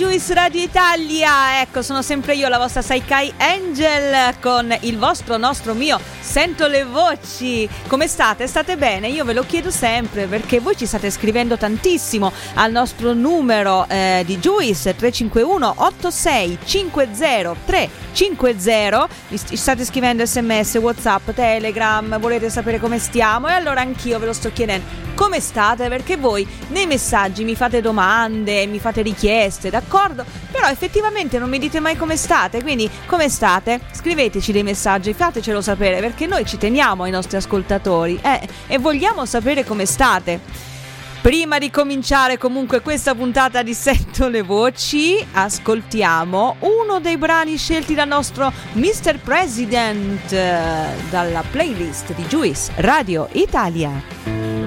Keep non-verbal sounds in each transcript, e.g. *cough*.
Juice Radio Italia, ecco sono sempre io la vostra Saikai Angel con il vostro, nostro, mio Sento le voci, come state? State bene? Io ve lo chiedo sempre perché voi ci state scrivendo tantissimo al nostro numero eh, di Juice 351 86 50 350 mi st- state scrivendo sms, whatsapp, telegram, volete sapere come stiamo e allora anch'io ve lo sto chiedendo come state perché voi nei messaggi mi fate domande, mi fate richieste, d'accordo? Però effettivamente non mi dite mai come state, quindi come state? Scriveteci dei messaggi, fatecelo sapere perché noi ci teniamo ai nostri ascoltatori eh, e vogliamo sapere come state. Prima di cominciare comunque questa puntata di Sento le voci, ascoltiamo uno dei brani scelti dal nostro Mr. President eh, dalla playlist di Juice Radio Italia.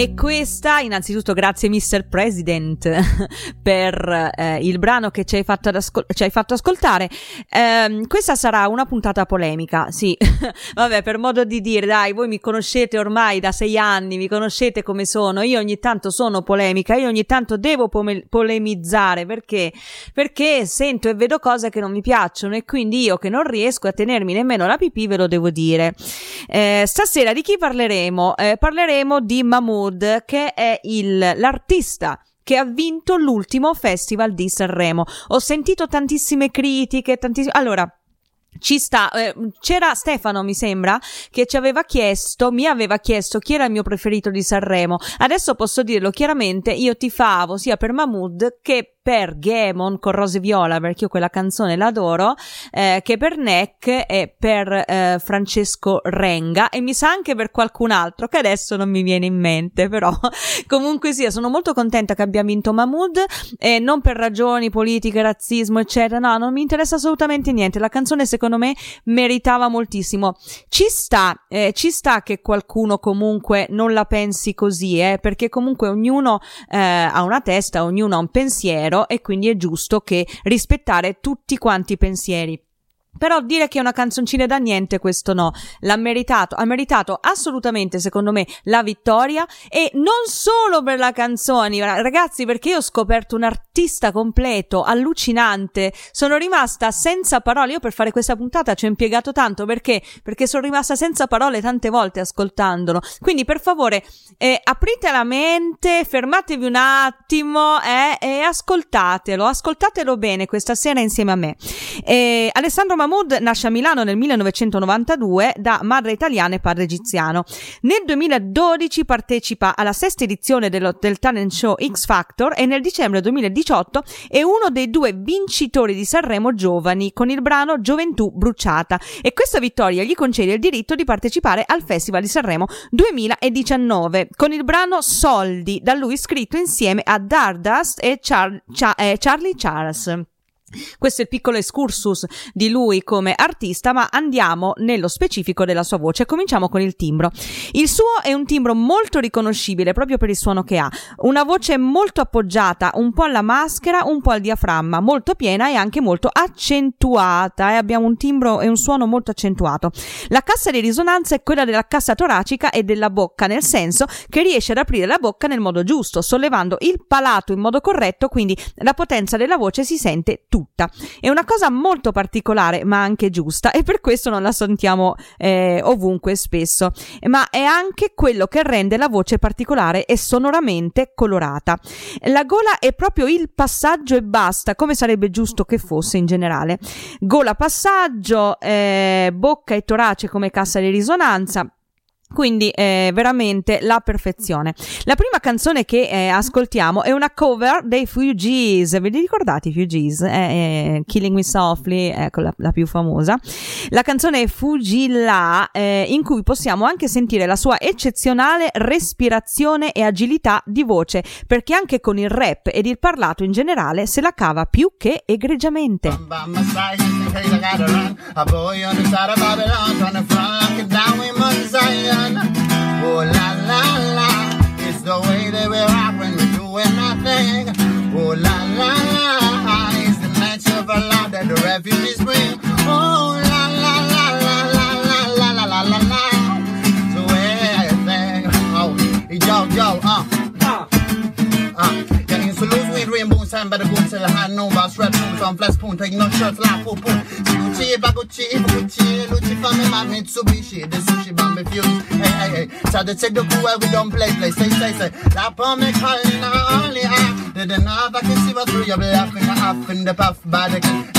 e questa, innanzitutto, grazie Mr. President *laughs* per eh, il brano che ci hai fatto, ascol- ci hai fatto ascoltare. Ehm, questa sarà una puntata polemica, sì. *laughs* Vabbè, per modo di dire, dai, voi mi conoscete ormai da sei anni, mi conoscete come sono. Io ogni tanto sono polemica, io ogni tanto devo pome- polemizzare perché? Perché sento e vedo cose che non mi piacciono e quindi io che non riesco a tenermi nemmeno la pipì ve lo devo dire. Eh, stasera di chi parleremo? Eh, parleremo di Mahmood, che è il, l'artista che ha vinto l'ultimo festival di Sanremo. Ho sentito tantissime critiche, tantissime... Allora, ci sta, eh, c'era Stefano, mi sembra, che ci aveva chiesto, mi aveva chiesto chi era il mio preferito di Sanremo. Adesso posso dirlo chiaramente, io tifavo sia per Mahmood che per Gemon con Rose Viola, perché io quella canzone l'adoro, eh, che per Neck e per eh, Francesco Renga e mi sa anche per qualcun altro che adesso non mi viene in mente, però *laughs* comunque sia, sono molto contenta che abbia vinto Mahmood e non per ragioni politiche, razzismo, eccetera, no, non mi interessa assolutamente niente, la canzone secondo me meritava moltissimo. Ci sta, eh, ci sta che qualcuno comunque non la pensi così, eh, perché comunque ognuno eh, ha una testa, ognuno ha un pensiero e quindi è giusto che rispettare tutti quanti i pensieri. Però dire che è una canzoncina da niente, questo no. L'ha meritato, ha meritato assolutamente, secondo me, la vittoria e non solo per la canzone, ragazzi, perché io ho scoperto un artista completo, allucinante. Sono rimasta senza parole. Io per fare questa puntata ci ho impiegato tanto perché? Perché sono rimasta senza parole tante volte ascoltandolo. Quindi, per favore, eh, aprite la mente, fermatevi un attimo eh, e ascoltatelo, ascoltatelo bene questa sera insieme a me. Eh, Alessandro Mahmoud nasce a Milano nel 1992 da madre italiana e padre egiziano. Nel 2012 partecipa alla sesta edizione dello, del talent show X Factor e nel dicembre 2018 è uno dei due vincitori di Sanremo giovani con il brano Gioventù bruciata e questa vittoria gli concede il diritto di partecipare al Festival di Sanremo 2019 con il brano Soldi da lui scritto insieme a Dardust e Char- Cha- eh, Charlie Charles. Questo è il piccolo excursus di lui come artista, ma andiamo nello specifico della sua voce. Cominciamo con il timbro. Il suo è un timbro molto riconoscibile proprio per il suono che ha. Una voce molto appoggiata, un po' alla maschera, un po' al diaframma, molto piena e anche molto accentuata. E abbiamo un timbro e un suono molto accentuato. La cassa di risonanza è quella della cassa toracica e della bocca, nel senso che riesce ad aprire la bocca nel modo giusto, sollevando il palato in modo corretto, quindi la potenza della voce si sente tutta tutta. È una cosa molto particolare, ma anche giusta, e per questo non la sentiamo eh, ovunque spesso. Ma è anche quello che rende la voce particolare e sonoramente colorata. La gola è proprio il passaggio e basta, come sarebbe giusto che fosse in generale. Gola passaggio, eh, bocca e torace come cassa di risonanza. Quindi è veramente la perfezione. La prima canzone che eh, ascoltiamo è una cover dei Fugees. Ve li ricordate i Fugees? Eh, eh, Killing Me Softly, ecco la, la, più famosa. La canzone è Fugilla, eh, in cui possiamo anche sentire la sua eccezionale respirazione e agilità di voce, perché anche con il rap ed il parlato in generale se la cava più che egregiamente. Oh la la la, it's the way they we rock when we're doing nothing. Oh la la la, it's the natural love that the refugees bring. Oh la la la la la la la la la la la. So everything, oh yo yo uh. Uh, jag är så lose with rainbow sen bättre gå till han nog bara strap som fläskpon ta inga shots la på på Gucci bagucci Gucci Gucci for me my Mitsubishi the sushi bomb fuse. Hey hey hey so the take the cool we don't play play say say say. La på me calling only I did enough I can see what through your in the up in the puff by the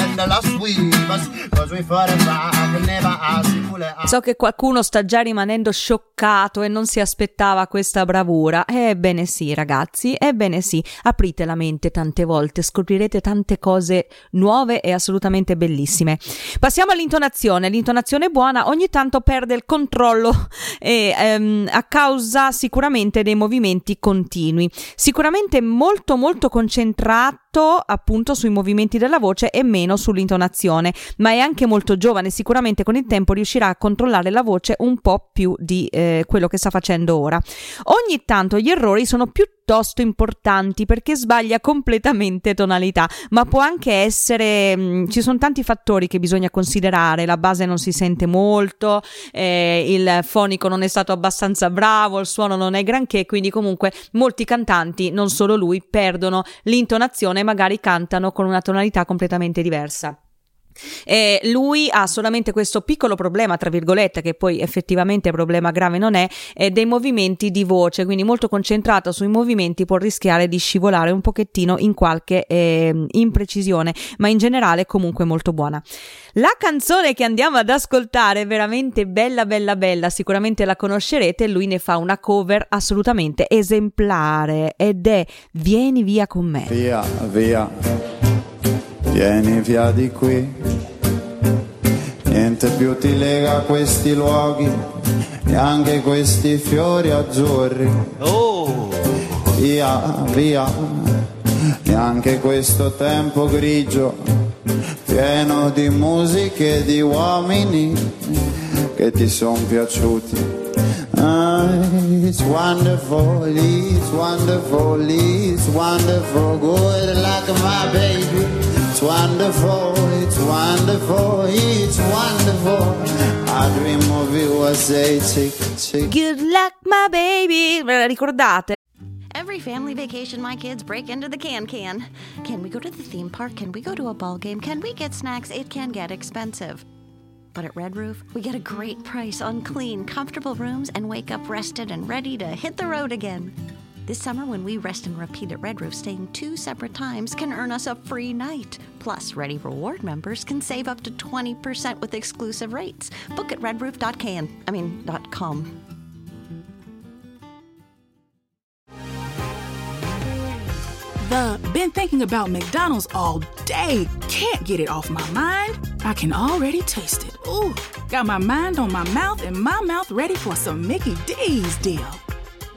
So che qualcuno sta già rimanendo scioccato e non si aspettava questa bravura. Ebbene sì, ragazzi, ebbene sì. Aprite la mente tante volte, scoprirete tante cose nuove e assolutamente bellissime. Passiamo all'intonazione. L'intonazione buona ogni tanto perde il controllo *laughs* e, ehm, a causa sicuramente dei movimenti continui. Sicuramente molto molto concentrata concentrato appunto sui movimenti della voce e meno sull'intonazione, ma è anche molto giovane, sicuramente con il tempo riuscirà a controllare la voce un po' più di eh, quello che sta facendo ora. Ogni tanto gli errori sono piuttosto importanti perché sbaglia completamente tonalità, ma può anche essere mh, ci sono tanti fattori che bisogna considerare, la base non si sente molto, eh, il fonico non è stato abbastanza bravo, il suono non è granché, quindi comunque molti cantanti, non solo lui, perdono l'intonazione e magari cantano con una tonalità completamente diversa. E lui ha solamente questo piccolo problema, tra virgolette, che poi effettivamente problema grave non è, è dei movimenti di voce, quindi molto concentrato sui movimenti può rischiare di scivolare un pochettino in qualche eh, imprecisione, ma in generale comunque molto buona. La canzone che andiamo ad ascoltare è veramente bella, bella, bella, sicuramente la conoscerete, lui ne fa una cover assolutamente esemplare ed è Vieni via con me. Via, via, vieni via di qui. Niente più ti lega a questi luoghi, neanche questi fiori azzurri. Via, via, neanche questo tempo grigio, pieno di musiche e di uomini che ti son piaciuti. Ah, it's wonderful, it's wonderful, it's wonderful, good like my baby. It's wonderful, it's wonderful, it's wonderful. I dream of you as a chick, chick. Good luck my baby, ve la ricordate? Every family vacation, my kids break into the can can. Can we go to the theme park? Can we go to a ball game? Can we get snacks? It can get expensive. But at Red Roof, we get a great price on clean, comfortable rooms and wake up rested and ready to hit the road again. This summer, when we rest and repeat at Red Roof, staying two separate times can earn us a free night. Plus, Ready Reward members can save up to 20% with exclusive rates. Book at redroof.can. I mean, .com. The been thinking about McDonald's all day. Can't get it off my mind. I can already taste it. Ooh, got my mind on my mouth and my mouth ready for some Mickey D's deal.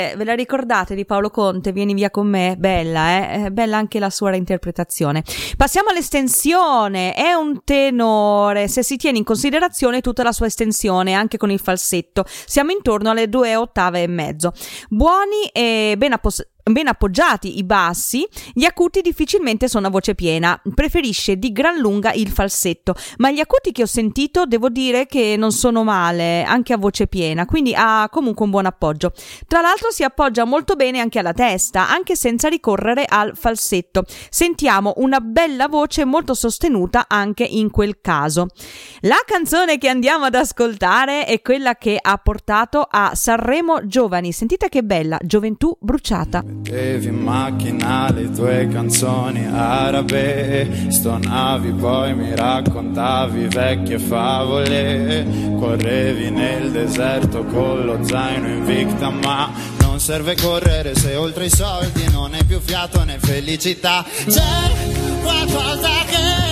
Eh, ve la ricordate di Paolo Conte? Vieni via con me, bella, eh? È bella anche la sua reinterpretazione. Passiamo all'estensione, è un tenore, se si tiene in considerazione tutta la sua estensione, anche con il falsetto, siamo intorno alle due ottave e mezzo. Buoni e ben appos- ben appoggiati i bassi, gli acuti difficilmente sono a voce piena, preferisce di gran lunga il falsetto, ma gli acuti che ho sentito devo dire che non sono male, anche a voce piena, quindi ha comunque un buon appoggio. Tra l'altro si appoggia molto bene anche alla testa, anche senza ricorrere al falsetto. Sentiamo una bella voce molto sostenuta anche in quel caso. La canzone che andiamo ad ascoltare è quella che ha portato a Sanremo Giovani. Sentite che bella, Gioventù bruciata. Mettevi in macchina le tue canzoni arabe. Stonavi poi mi raccontavi vecchie favole. Correvi nel deserto con lo zaino invicta Ma non serve correre se oltre i soldi non hai più fiato né felicità. C'è qualcosa che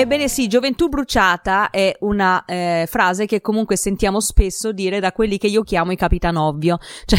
Ebbene sì, gioventù bruciata è una eh, frase che comunque sentiamo spesso dire da quelli che io chiamo i capitanovvio. *laughs* Cioè,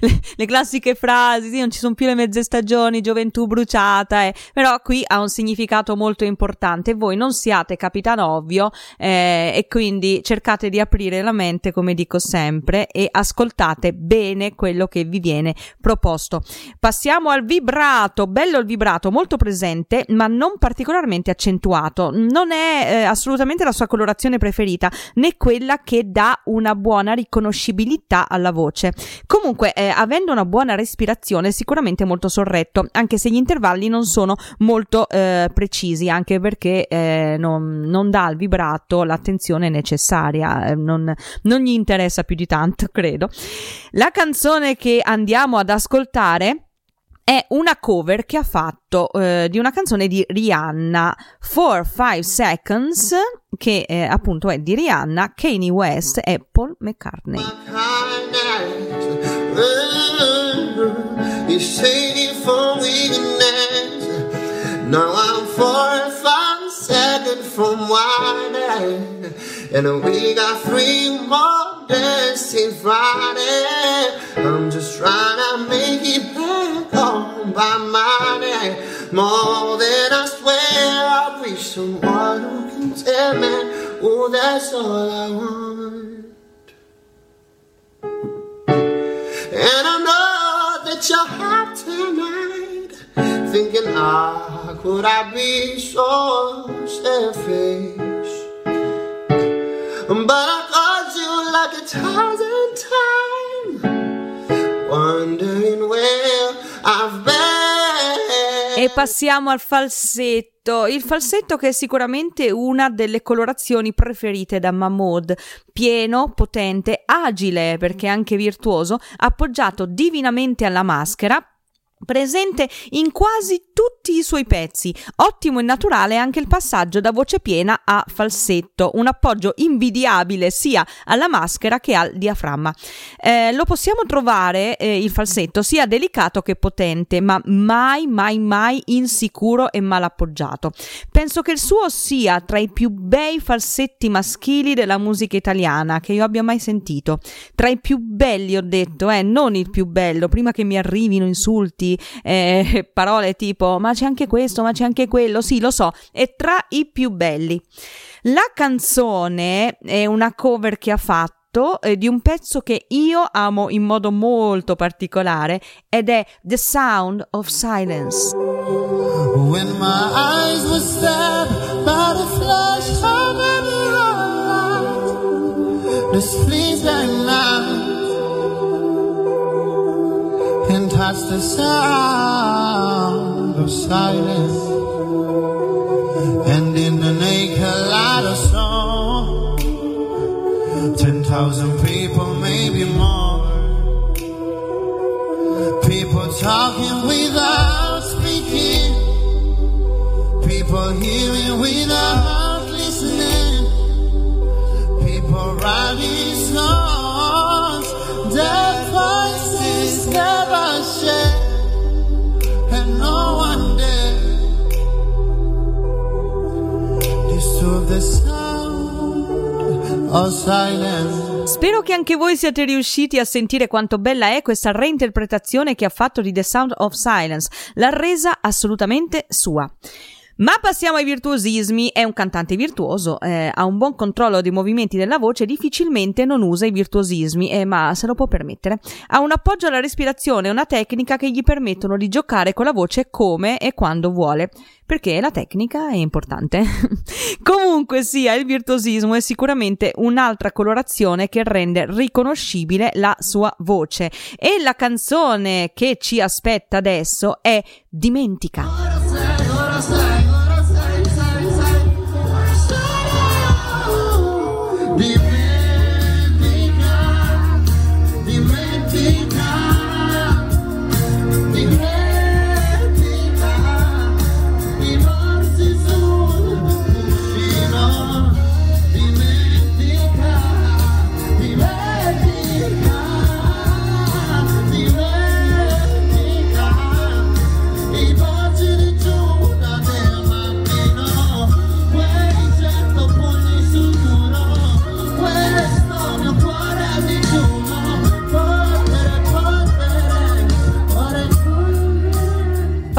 le, le classiche frasi, sì, non ci sono più le mezze stagioni, gioventù bruciata, eh. però qui ha un significato molto importante. Voi non siate capitanovvio eh, e quindi cercate di aprire la mente, come dico sempre, e ascoltate bene quello che vi viene proposto. Passiamo al vibrato, bello il vibrato, molto presente, ma non particolarmente accentuato non è eh, assolutamente la sua colorazione preferita, né quella che dà una buona riconoscibilità alla voce. Comunque, eh, avendo una buona respirazione, è sicuramente molto sorretto, anche se gli intervalli non sono molto eh, precisi, anche perché eh, non, non dà al vibrato l'attenzione necessaria, eh, non, non gli interessa più di tanto, *laughs* credo. La canzone che andiamo ad ascoltare è una cover che ha fatto eh, di una canzone di Rihanna 4-5 Seconds che eh, appunto è di Rihanna, Kanye West e Paul McCartney. And we got three more dancing Friday. I'm just trying to make it by Monday. More than I swear, I'll wish someone who can tell me. Oh, that's all I want. And I know that you're hot tonight, thinking, how could I be so selfish? But I called you like a thousand times, wondering where I've been. Passiamo al falsetto. Il falsetto che è sicuramente una delle colorazioni preferite da Mahmood. Pieno, potente, agile perché anche virtuoso, appoggiato divinamente alla maschera, presente in quasi tutti i suoi pezzi. Ottimo e naturale anche il passaggio da voce piena a falsetto, un appoggio invidiabile sia alla maschera che al diaframma. Eh, lo possiamo trovare eh, il falsetto sia delicato che potente, ma mai, mai, mai insicuro e mal appoggiato. Penso che il suo sia tra i più bei falsetti maschili della musica italiana che io abbia mai sentito. Tra i più belli, ho detto, eh, non il più bello, prima che mi arrivino insulti eh, *laughs* parole tipo ma c'è anche questo, ma c'è anche quello, sì lo so, è tra i più belli. La canzone è una cover che ha fatto eh, di un pezzo che io amo in modo molto particolare ed è The Sound of Silence. When my eyes were stabbed by the flash of a mirror, displeased at night, and touched the sound of silence, and in the naked light of song, ten thousand people, maybe more. People talking without speaking. Spero che anche voi siate riusciti a sentire quanto bella è questa reinterpretazione che ha fatto di The Sound of Silence. L'ha resa assolutamente sua. Ma passiamo ai virtuosismi. È un cantante virtuoso, eh, ha un buon controllo dei movimenti della voce, difficilmente non usa i virtuosismi, eh, ma se lo può permettere. Ha un appoggio alla respirazione e una tecnica che gli permettono di giocare con la voce come e quando vuole, perché la tecnica è importante. *laughs* Comunque sia, il virtuosismo è sicuramente un'altra colorazione che rende riconoscibile la sua voce. E la canzone che ci aspetta adesso è Dimentica. I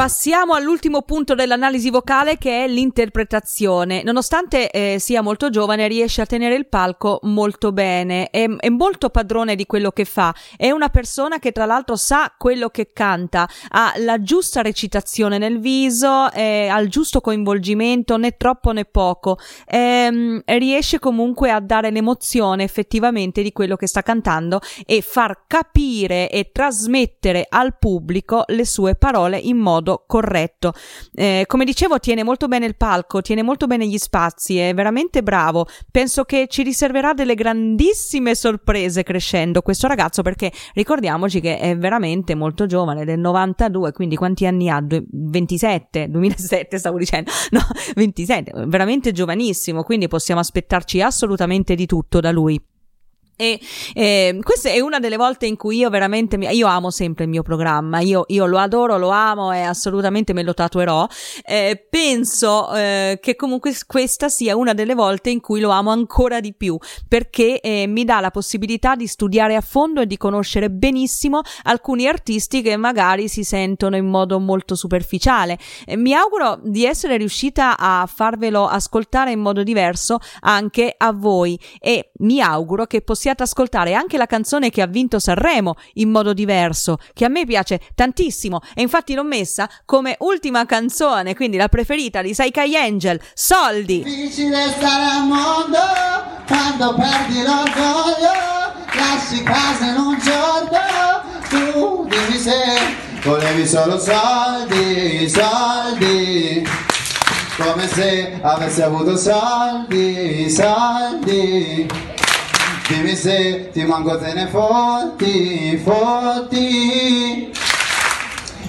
Passiamo all'ultimo punto dell'analisi vocale che è l'interpretazione. Nonostante eh, sia molto giovane, riesce a tenere il palco molto bene, è, è molto padrone di quello che fa, è una persona che tra l'altro sa quello che canta, ha la giusta recitazione nel viso, eh, ha il giusto coinvolgimento, né troppo né poco, Ehm, riesce comunque a dare l'emozione effettivamente di quello che sta cantando e far capire e trasmettere al pubblico le sue parole in modo corretto. Eh, come dicevo, tiene molto bene il palco, tiene molto bene gli spazi, è veramente bravo. Penso che ci riserverà delle grandissime sorprese crescendo questo ragazzo perché ricordiamoci che è veramente molto giovane, del 92, quindi quanti anni ha? Due- 27, 2007 stavo dicendo, *laughs* no, 27, veramente giovanissimo, quindi possiamo aspettarci assolutamente di tutto da lui. E eh, questa è una delle volte in cui io veramente mi, io amo sempre il mio programma, io, io lo adoro, lo amo e assolutamente me lo tatuerò. Eh, penso eh, che comunque questa sia una delle volte in cui lo amo ancora di più perché eh, mi dà la possibilità di studiare a fondo e di conoscere benissimo alcuni artisti che magari si sentono in modo molto superficiale. Mi auguro di essere riuscita a farvelo ascoltare in modo diverso anche a voi e mi auguro che possiate ascoltare anche la canzone che ha vinto Sanremo in modo diverso, che a me piace tantissimo e infatti l'ho messa come ultima canzone, quindi la preferita di Saikai Angel, Soldi. Difficile stare al mondo quando perdi l'orgoglio, lasci casa in un giorno, tu dimmi se volevi solo soldi, soldi, come se avessi avuto soldi, soldi. Dimmi se ti manco te ne fotti, fotti.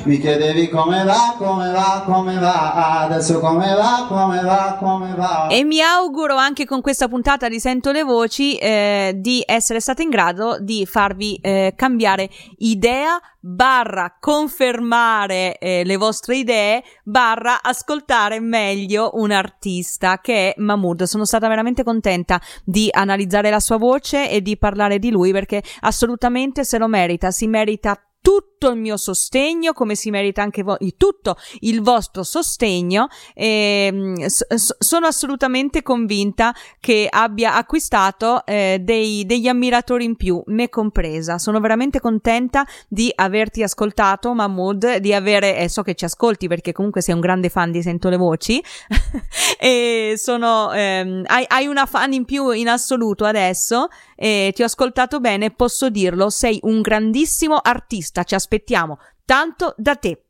Mi chiedevi come va, come va, come va, adesso come va, come va, come va. E mi auguro anche con questa puntata di Sento le Voci eh, di essere stata in grado di farvi eh, cambiare idea barra confermare eh, le vostre idee barra ascoltare meglio un artista che è Mahmood. Sono stata veramente contenta di analizzare la sua voce e di parlare di lui perché assolutamente se lo merita, si merita tutto il mio sostegno, come si merita anche voi, tutto il vostro sostegno. E, mm, s- s- sono assolutamente convinta che abbia acquistato eh, dei- degli ammiratori in più, me compresa. Sono veramente contenta di averti ascoltato, Mahmood, di avere, eh, so che ci ascolti perché comunque sei un grande fan di Sento le Voci. *laughs* e sono, ehm, hai, hai una fan in più in assoluto adesso. E ti ho ascoltato bene, posso dirlo, sei un grandissimo artista, ci aspettiamo tanto da te.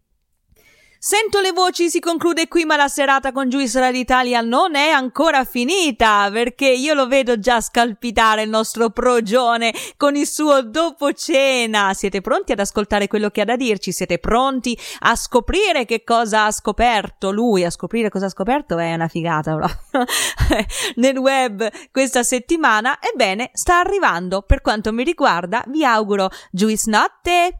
Sento le voci, si conclude qui, ma la serata con Juice Radio Italia non è ancora finita, perché io lo vedo già scalpitare il nostro progione con il suo dopo cena. Siete pronti ad ascoltare quello che ha da dirci? Siete pronti a scoprire che cosa ha scoperto lui? A scoprire cosa ha scoperto è una figata proprio. *laughs* Nel web questa settimana. Ebbene, sta arrivando. Per quanto mi riguarda, vi auguro Juice Notte.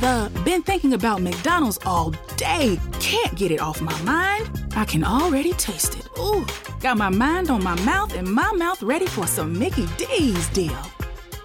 The been thinking about McDonald's all day. Can't get it off my mind. I can already taste it. Ooh, got my mind on my mouth and my mouth ready for some Mickey D's deal.